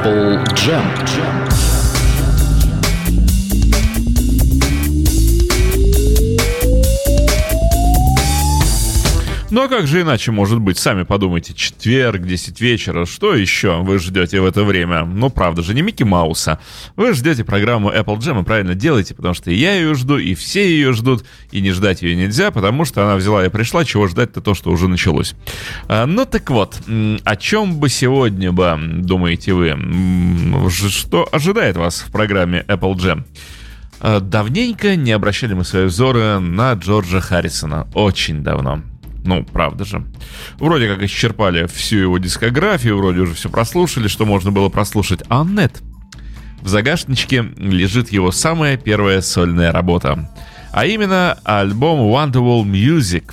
Apple Jam. Как же иначе может быть? Сами подумайте, четверг, 10 вечера, что еще вы ждете в это время? Ну правда же, не Микки Мауса. Вы ждете программу Apple Jam и правильно делаете, потому что я ее жду, и все ее ждут, и не ждать ее нельзя, потому что она взяла и пришла, чего ждать-то то, что уже началось. А, ну так вот, о чем бы сегодня бы, думаете вы, что ожидает вас в программе Apple Jam? А, давненько не обращали мы свои взоры на Джорджа Харрисона. Очень давно. Ну, правда же. Вроде как исчерпали всю его дискографию, вроде уже все прослушали, что можно было прослушать. А нет. В загашничке лежит его самая первая сольная работа. А именно альбом Wonderwall Music.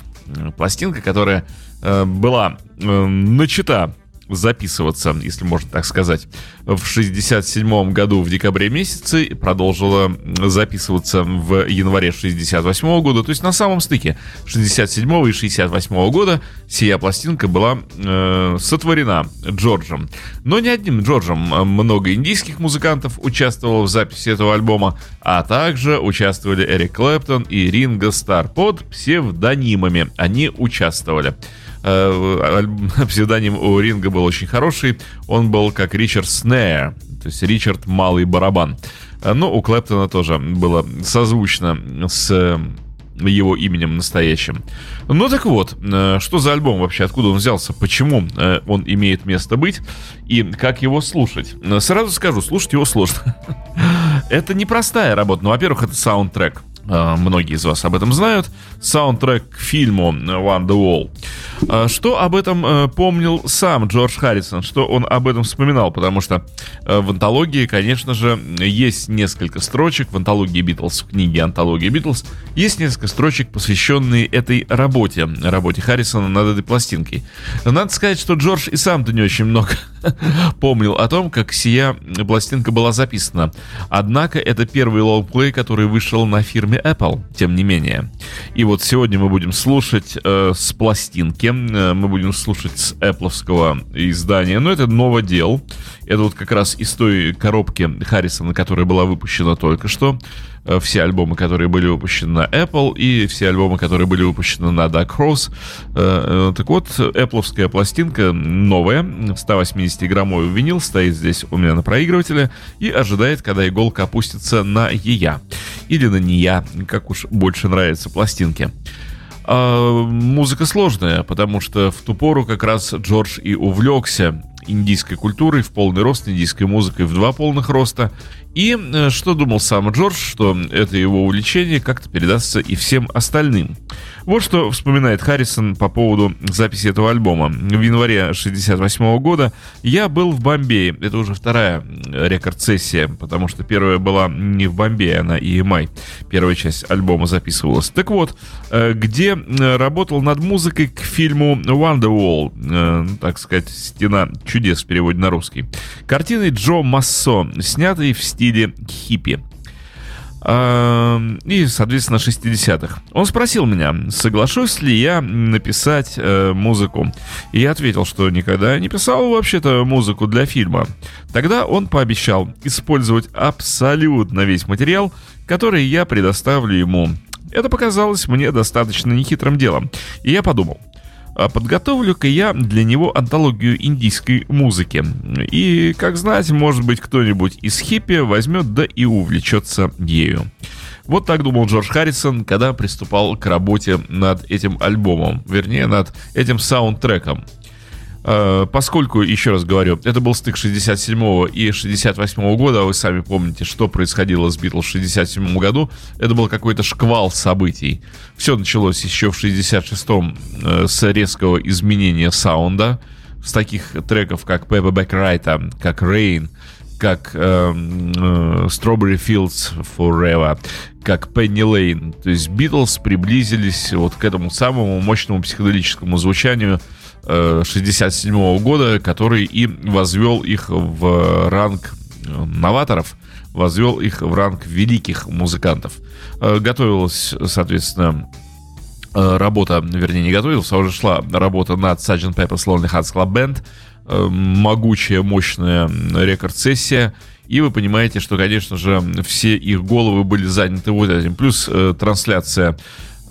Пластинка, которая э, была э, начата записываться, если можно так сказать, в 67 году в декабре месяце, продолжила записываться в январе 68 года, то есть на самом стыке 67 и 68 года сия пластинка была э, сотворена Джорджем. Но не одним Джорджем, много индийских музыкантов участвовало в записи этого альбома, а также участвовали Эрик Клэптон и Ринго Стар под псевдонимами. Они участвовали. Э, псевдоним у Ринга был очень хороший. Он был как Ричард Снэйр, то есть Ричард Малый Барабан. Э, но у Клэптона тоже было созвучно с э, его именем настоящим. Ну так вот, что за альбом вообще, откуда он взялся, почему он имеет место быть и как его слушать? Сразу скажу, слушать его сложно. это непростая работа. Ну, во-первых, это саундтрек. А, многие из вас об этом знают, саундтрек к фильму One the Wall. А, что об этом э, помнил сам Джордж Харрисон, что он об этом вспоминал, потому что э, в антологии, конечно же, есть несколько строчек, в антологии Битлз, в книге «Антология Битлз», есть несколько строчек, посвященные этой работе, работе Харрисона над этой пластинкой. Надо сказать, что Джордж и сам-то не очень много помнил о том, как сия пластинка была записана. Однако это первый лонгплей, который вышел на фирме Apple, тем не менее. И вот сегодня мы будем слушать э, с пластинки, э, мы будем слушать с Apple издания, но это новодел. Это вот как раз из той коробки Харрисона, которая была выпущена только что. Э, все альбомы, которые были выпущены на Apple, и все альбомы, которые были выпущены на Dark Horse. Э, э, так вот, Apple пластинка новая, 180-граммовый винил, стоит здесь у меня на проигрывателе и ожидает, когда иголка опустится на ея. Или на нея, как уж больше нравится пластинке. А, музыка сложная, потому что в ту пору как раз Джордж и увлекся индийской культурой в полный рост, индийской музыкой в два полных роста. И э, что думал сам Джордж, что это его увлечение как-то передастся и всем остальным. Вот что вспоминает Харрисон по поводу записи этого альбома. В январе 68 года я был в Бомбее. Это уже вторая рекорд-сессия, потому что первая была не в Бомбее, она и май. Первая часть альбома записывалась. Так вот, э, где э, работал над музыкой к фильму Wonderwall, э, так сказать, «Стена чудес» в переводе на русский. Картины Джо Массо, снятые в стиле хиппи и, соответственно, 60-х. Он спросил меня, соглашусь ли я написать э, музыку. И я ответил, что никогда не писал вообще-то музыку для фильма. Тогда он пообещал использовать абсолютно весь материал, который я предоставлю ему. Это показалось мне достаточно нехитрым делом. И я подумал, подготовлю-ка я для него антологию индийской музыки. И, как знать, может быть, кто-нибудь из хиппи возьмет да и увлечется ею. Вот так думал Джордж Харрисон, когда приступал к работе над этим альбомом, вернее, над этим саундтреком. Э, поскольку, еще раз говорю, это был стык 67 и 68 года, а вы сами помните, что происходило с Битлз в 67 году, это был какой-то шквал событий. Все началось еще в 66-м э, с резкого изменения саунда, с таких треков, как Pepper Back Right, как Rain, как э, э, Strawberry Fields Forever, как Penny Lane. То есть Битлз приблизились вот к этому самому мощному психоделическому звучанию 67 -го года, который и возвел их в ранг э, новаторов, возвел их в ранг великих музыкантов. Э, готовилась, соответственно, э, работа, вернее, не готовилась, а уже шла работа над Sgt. Pepper's Lonely Hearts Club Band, могучая, мощная рекорд-сессия. И вы понимаете, что, конечно же, все их головы были заняты вот этим. Плюс э, трансляция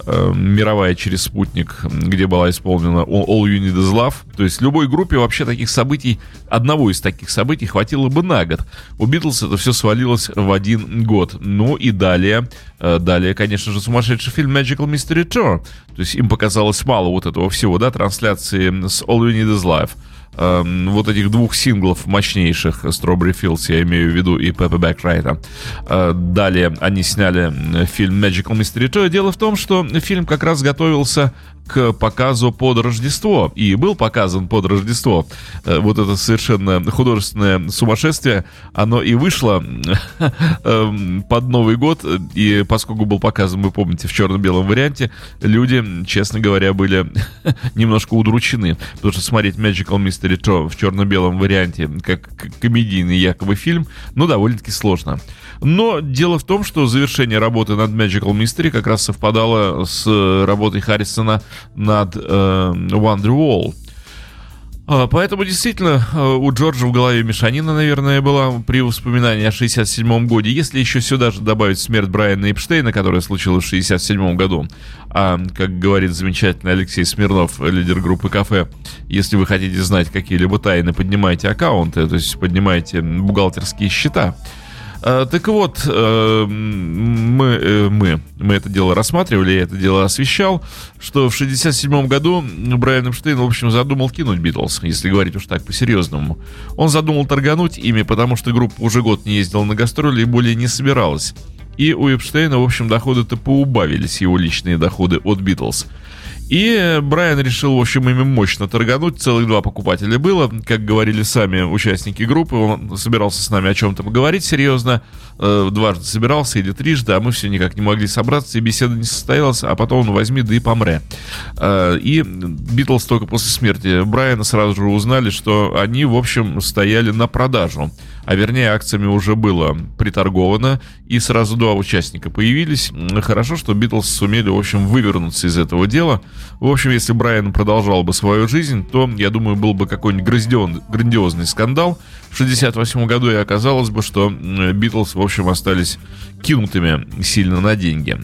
мировая через спутник, где была исполнена All You Need Is Love. То есть любой группе вообще таких событий, одного из таких событий хватило бы на год. У Битлз это все свалилось в один год. Ну и далее, э, далее, конечно же, сумасшедший фильм Magical Mystery Tour. То есть им показалось мало вот этого всего, да, трансляции с All You Need Is Love э, вот этих двух синглов мощнейших Strawberry Fields, я имею в виду, и Pepper Back. Э, далее они сняли фильм Magical Mystery Tour. Дело в том, что фильм как раз готовился к показу под Рождество. И был показан под Рождество. Э, вот это совершенно художественное сумасшествие, оно и вышло эм, под Новый год. И поскольку был показан, вы помните, в черно-белом варианте, люди, честно говоря, были немножко удручены. Потому что смотреть Magical Mystery Tour в черно-белом варианте, как комедийный якобы фильм, ну, довольно-таки сложно. Но дело в том, что завершение работы над Magical Mystery как раз совпадало с работой Харрисона над э, Wonderwall. А, поэтому действительно э, у Джорджа в голове мешанина, наверное, была при воспоминании о 67-м годе. Если еще сюда же добавить смерть Брайана Эпштейна, которая случилась в 67-м году, а, как говорит замечательный Алексей Смирнов, лидер группы «Кафе», если вы хотите знать какие-либо тайны, поднимайте аккаунты, то есть поднимайте бухгалтерские счета – так вот, э, мы, э, мы, мы это дело рассматривали, я это дело освещал, что в 67 году Брайан Эпштейн, в общем, задумал кинуть Битлз, если говорить уж так по-серьезному. Он задумал торгануть ими, потому что группа уже год не ездила на гастроли и более не собиралась. И у Эпштейна, в общем, доходы-то поубавились, его личные доходы от Битлз. И Брайан решил, в общем, ими мощно торгануть. Целых два покупателя было. Как говорили сами участники группы, он собирался с нами о чем-то поговорить серьезно. Э, дважды собирался или трижды, а мы все никак не могли собраться, и беседа не состоялась, а потом он возьми, да и помре. Э, и Битлз только после смерти Брайана сразу же узнали, что они, в общем, стояли на продажу а вернее акциями уже было приторговано, и сразу два участника появились. Хорошо, что Битлз сумели, в общем, вывернуться из этого дела. В общем, если Брайан продолжал бы свою жизнь, то, я думаю, был бы какой-нибудь грандиозный скандал в 68 году, и оказалось бы, что Битлз, в общем, остались кинутыми сильно на деньги.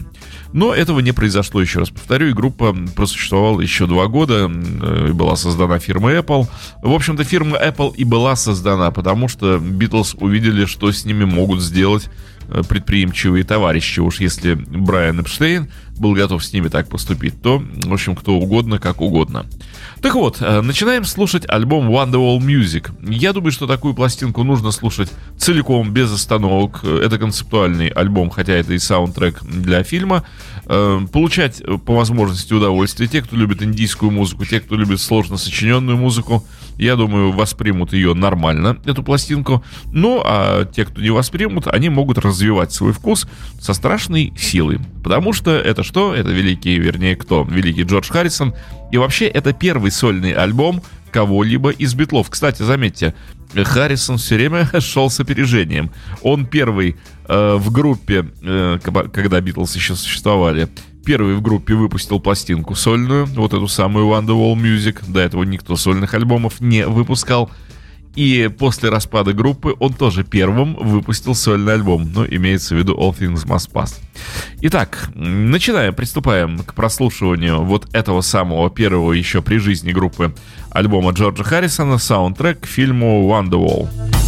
Но этого не произошло, еще раз повторю, и группа просуществовала еще два года, э, была создана фирма Apple. В общем-то, фирма Apple и была создана, потому что Beatles увидели, что с ними могут сделать э, предприимчивые товарищи. Уж если Брайан Эпштейн был готов с ними так поступить, то, в общем, кто угодно, как угодно. Так вот, э, начинаем слушать альбом Wonderwall Music. Я думаю, что такую пластинку нужно слушать целиком, без остановок. Это концептуальный альбом, хотя это и саундтрек для фильма. Э, получать по возможности удовольствие. Те, кто любит индийскую музыку, те, кто любит сложно сочиненную музыку, я думаю, воспримут ее нормально, эту пластинку. Ну, а те, кто не воспримут, они могут развивать свой вкус со страшной силой. Потому что это что? Это великий, вернее, кто? Великий Джордж Харрисон. И вообще, это первый сольный альбом кого-либо из Битлов. Кстати, заметьте, Харрисон все время шел с опережением. Он первый э, в группе, э, когда Битлз еще существовали, первый в группе выпустил пластинку сольную, вот эту самую Wonderwall Music. До этого никто сольных альбомов не выпускал. И после распада группы он тоже первым выпустил сольный альбом. Ну, имеется в виду All Things Must Pass. Итак, начинаем, приступаем к прослушиванию вот этого самого первого еще при жизни группы альбома Джорджа Харрисона, саундтрек к фильму Wonderwall.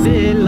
Вы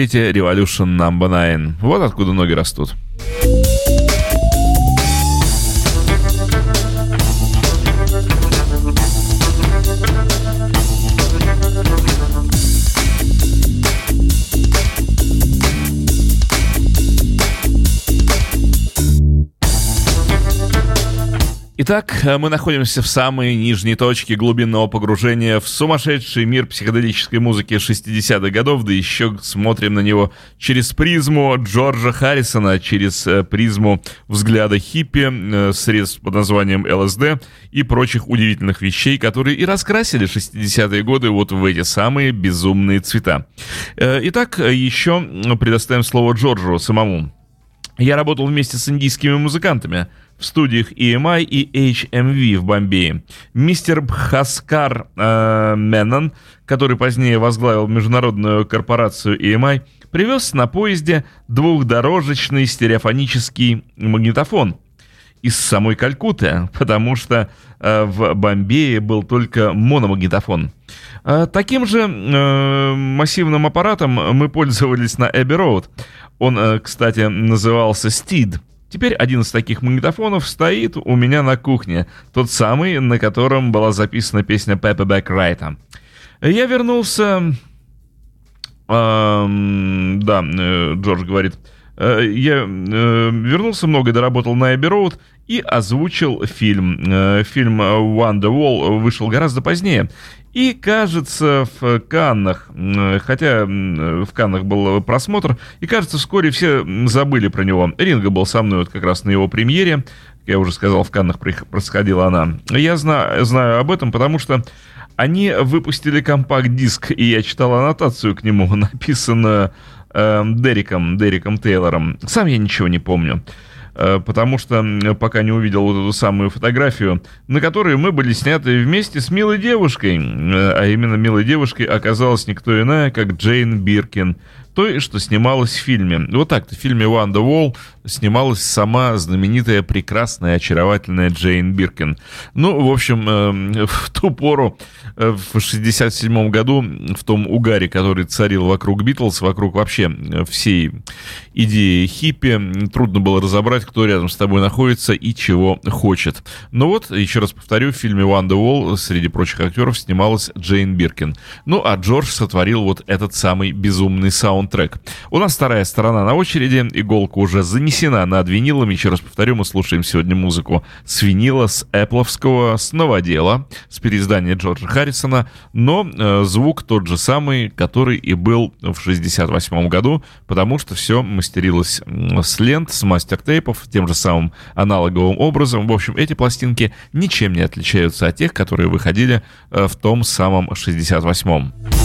говорите Revolution Number 9. Вот откуда ноги растут. Итак, мы находимся в самой нижней точке глубинного погружения в сумасшедший мир психоделической музыки 60-х годов, да еще смотрим на него через призму Джорджа Харрисона, через э, призму взгляда хиппи, э, средств под названием ЛСД и прочих удивительных вещей, которые и раскрасили 60-е годы вот в эти самые безумные цвета. Э, итак, еще предоставим слово Джорджу самому. Я работал вместе с индийскими музыкантами в студиях EMI и HMV в Бомбее. Мистер Бхаскар э, Меннон, который позднее возглавил международную корпорацию EMI, привез на поезде двухдорожечный стереофонический магнитофон из самой Калькутты, потому что э, в Бомбее был только мономагнитофон. Э, таким же э, массивным аппаратом мы пользовались на Эбби Роуд. Он, э, кстати, назывался Steed. Теперь один из таких магнитофонов стоит у меня на кухне, тот самый, на котором была записана песня Пеппа Бэк Райта. Я вернулся... Эм, да, э, Джордж говорит, э, я э, вернулся, много доработал на Эбби Роуд и озвучил фильм. Э, фильм Wonderwall вышел гораздо позднее. И, кажется, в Каннах, хотя в Каннах был просмотр, и, кажется, вскоре все забыли про него. Ринга был со мной вот как раз на его премьере, я уже сказал, в Каннах происходила она. Я знаю, знаю об этом, потому что они выпустили компакт-диск, и я читал аннотацию к нему, написанную э, Дериком, Дериком Тейлором. Сам я ничего не помню. Э, потому что пока не увидел вот эту самую фотографию, на которой мы были сняты вместе с милой девушкой, э, а именно милой девушкой оказалась никто иная, как Джейн Биркин, той, что снималась в фильме. Вот так-то в фильме «One the Wall» снималась сама знаменитая, прекрасная, очаровательная Джейн Биркин. Ну, в общем, э, в ту пору, э, в 67 году, в том угаре, который царил вокруг Битлз, вокруг вообще всей идеи хиппи, трудно было разобрать, кто рядом с тобой находится и чего хочет. Но вот, еще раз повторю, в фильме «One the Wall» среди прочих актеров снималась Джейн Биркин. Ну, а Джордж сотворил вот этот самый безумный саундтрек. У нас вторая сторона на очереди, иголка уже занесена над винилом. Еще раз повторю, мы слушаем сегодня музыку с винила, с эпловского, с новодела, с переиздания Джорджа Харрисона, но э, звук тот же самый, который и был в 68 году, потому что все мастерилось с лент, с мастер-тейпов, тем же самым аналоговым образом. В общем, эти пластинки ничем не отличаются от тех, которые выходили э, в том самом 68-м.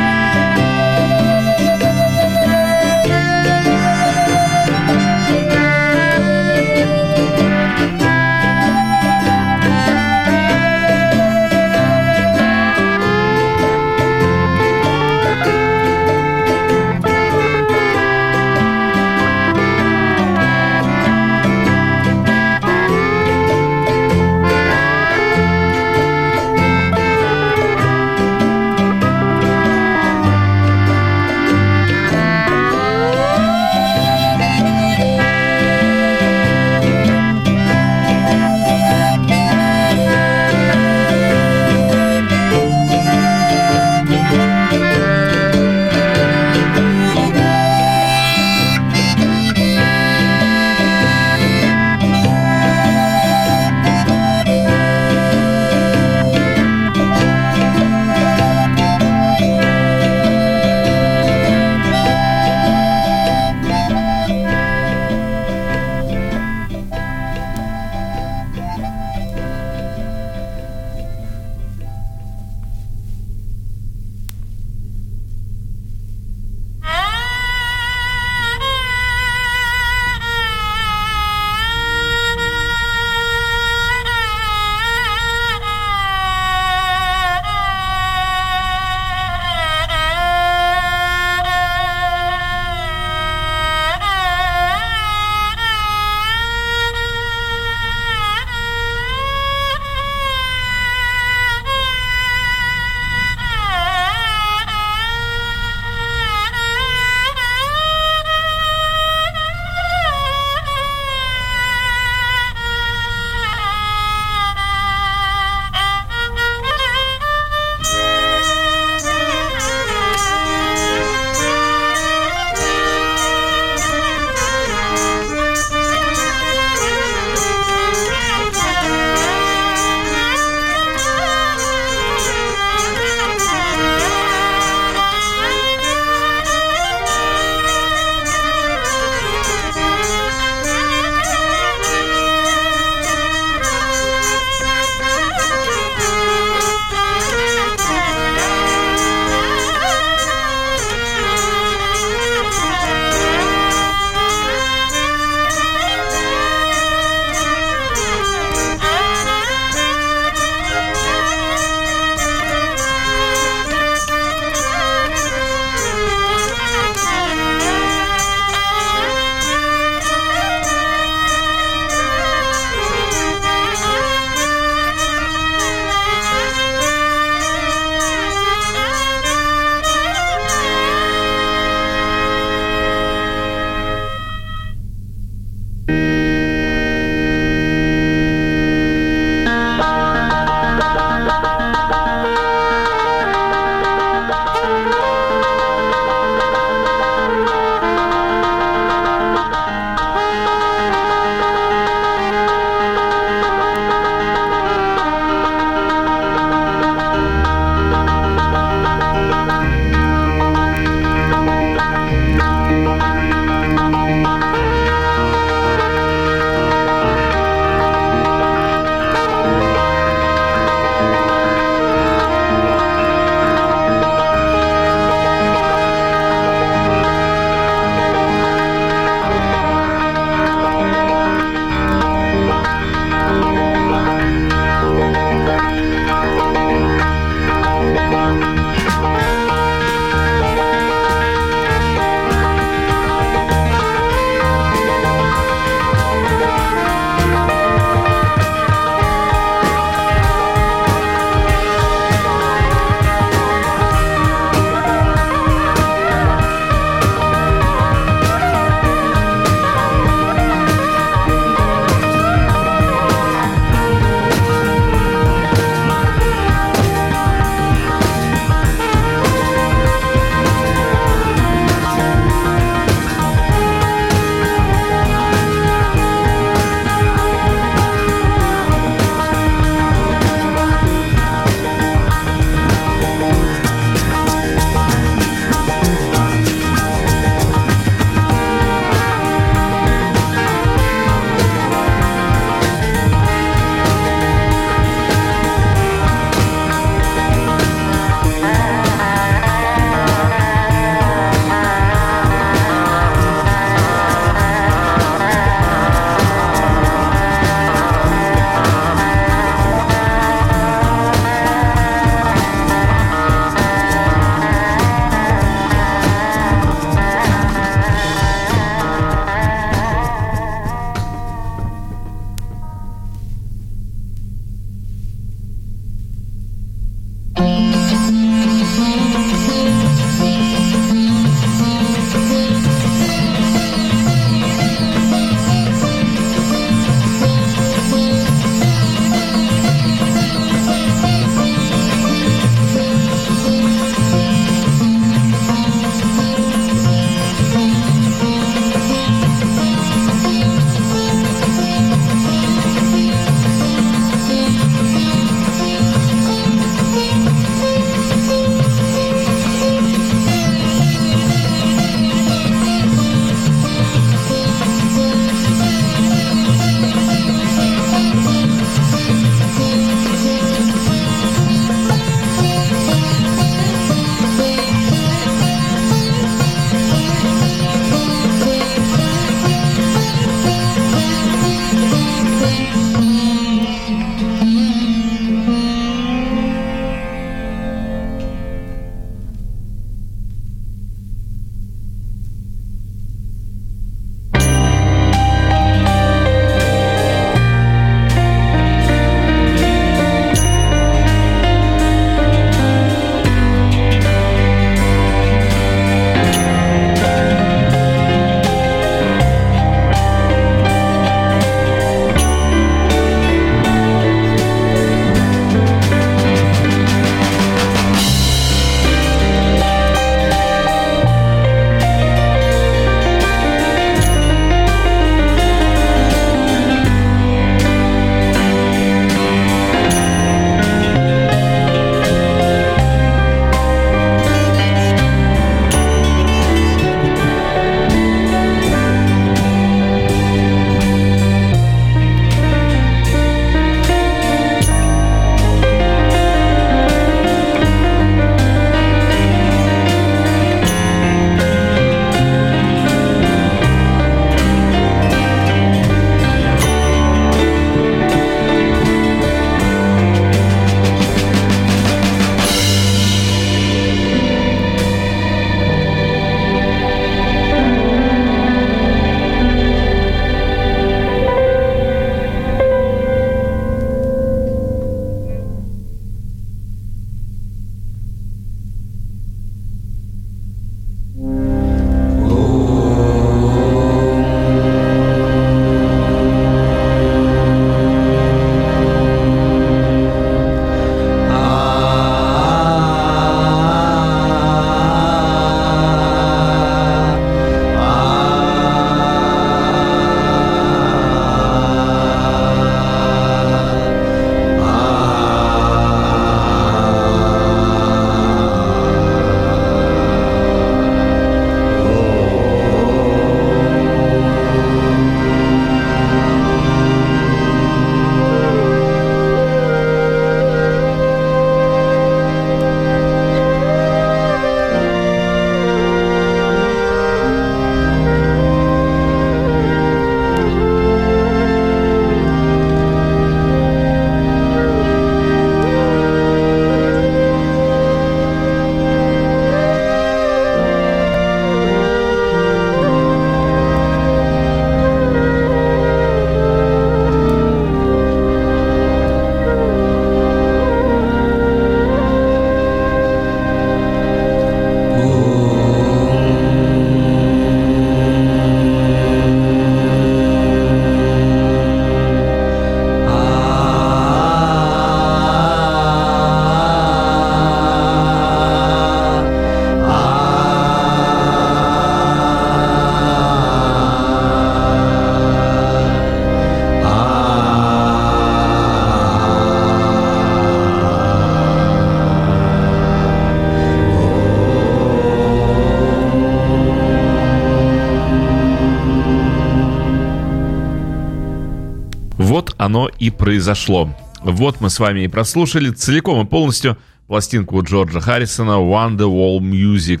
Оно и произошло. Вот мы с вами и прослушали целиком и полностью пластинку Джорджа Харрисона Wonderwall Music.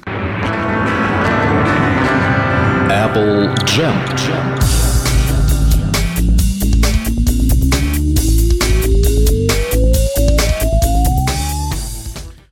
Apple Jam. Jam.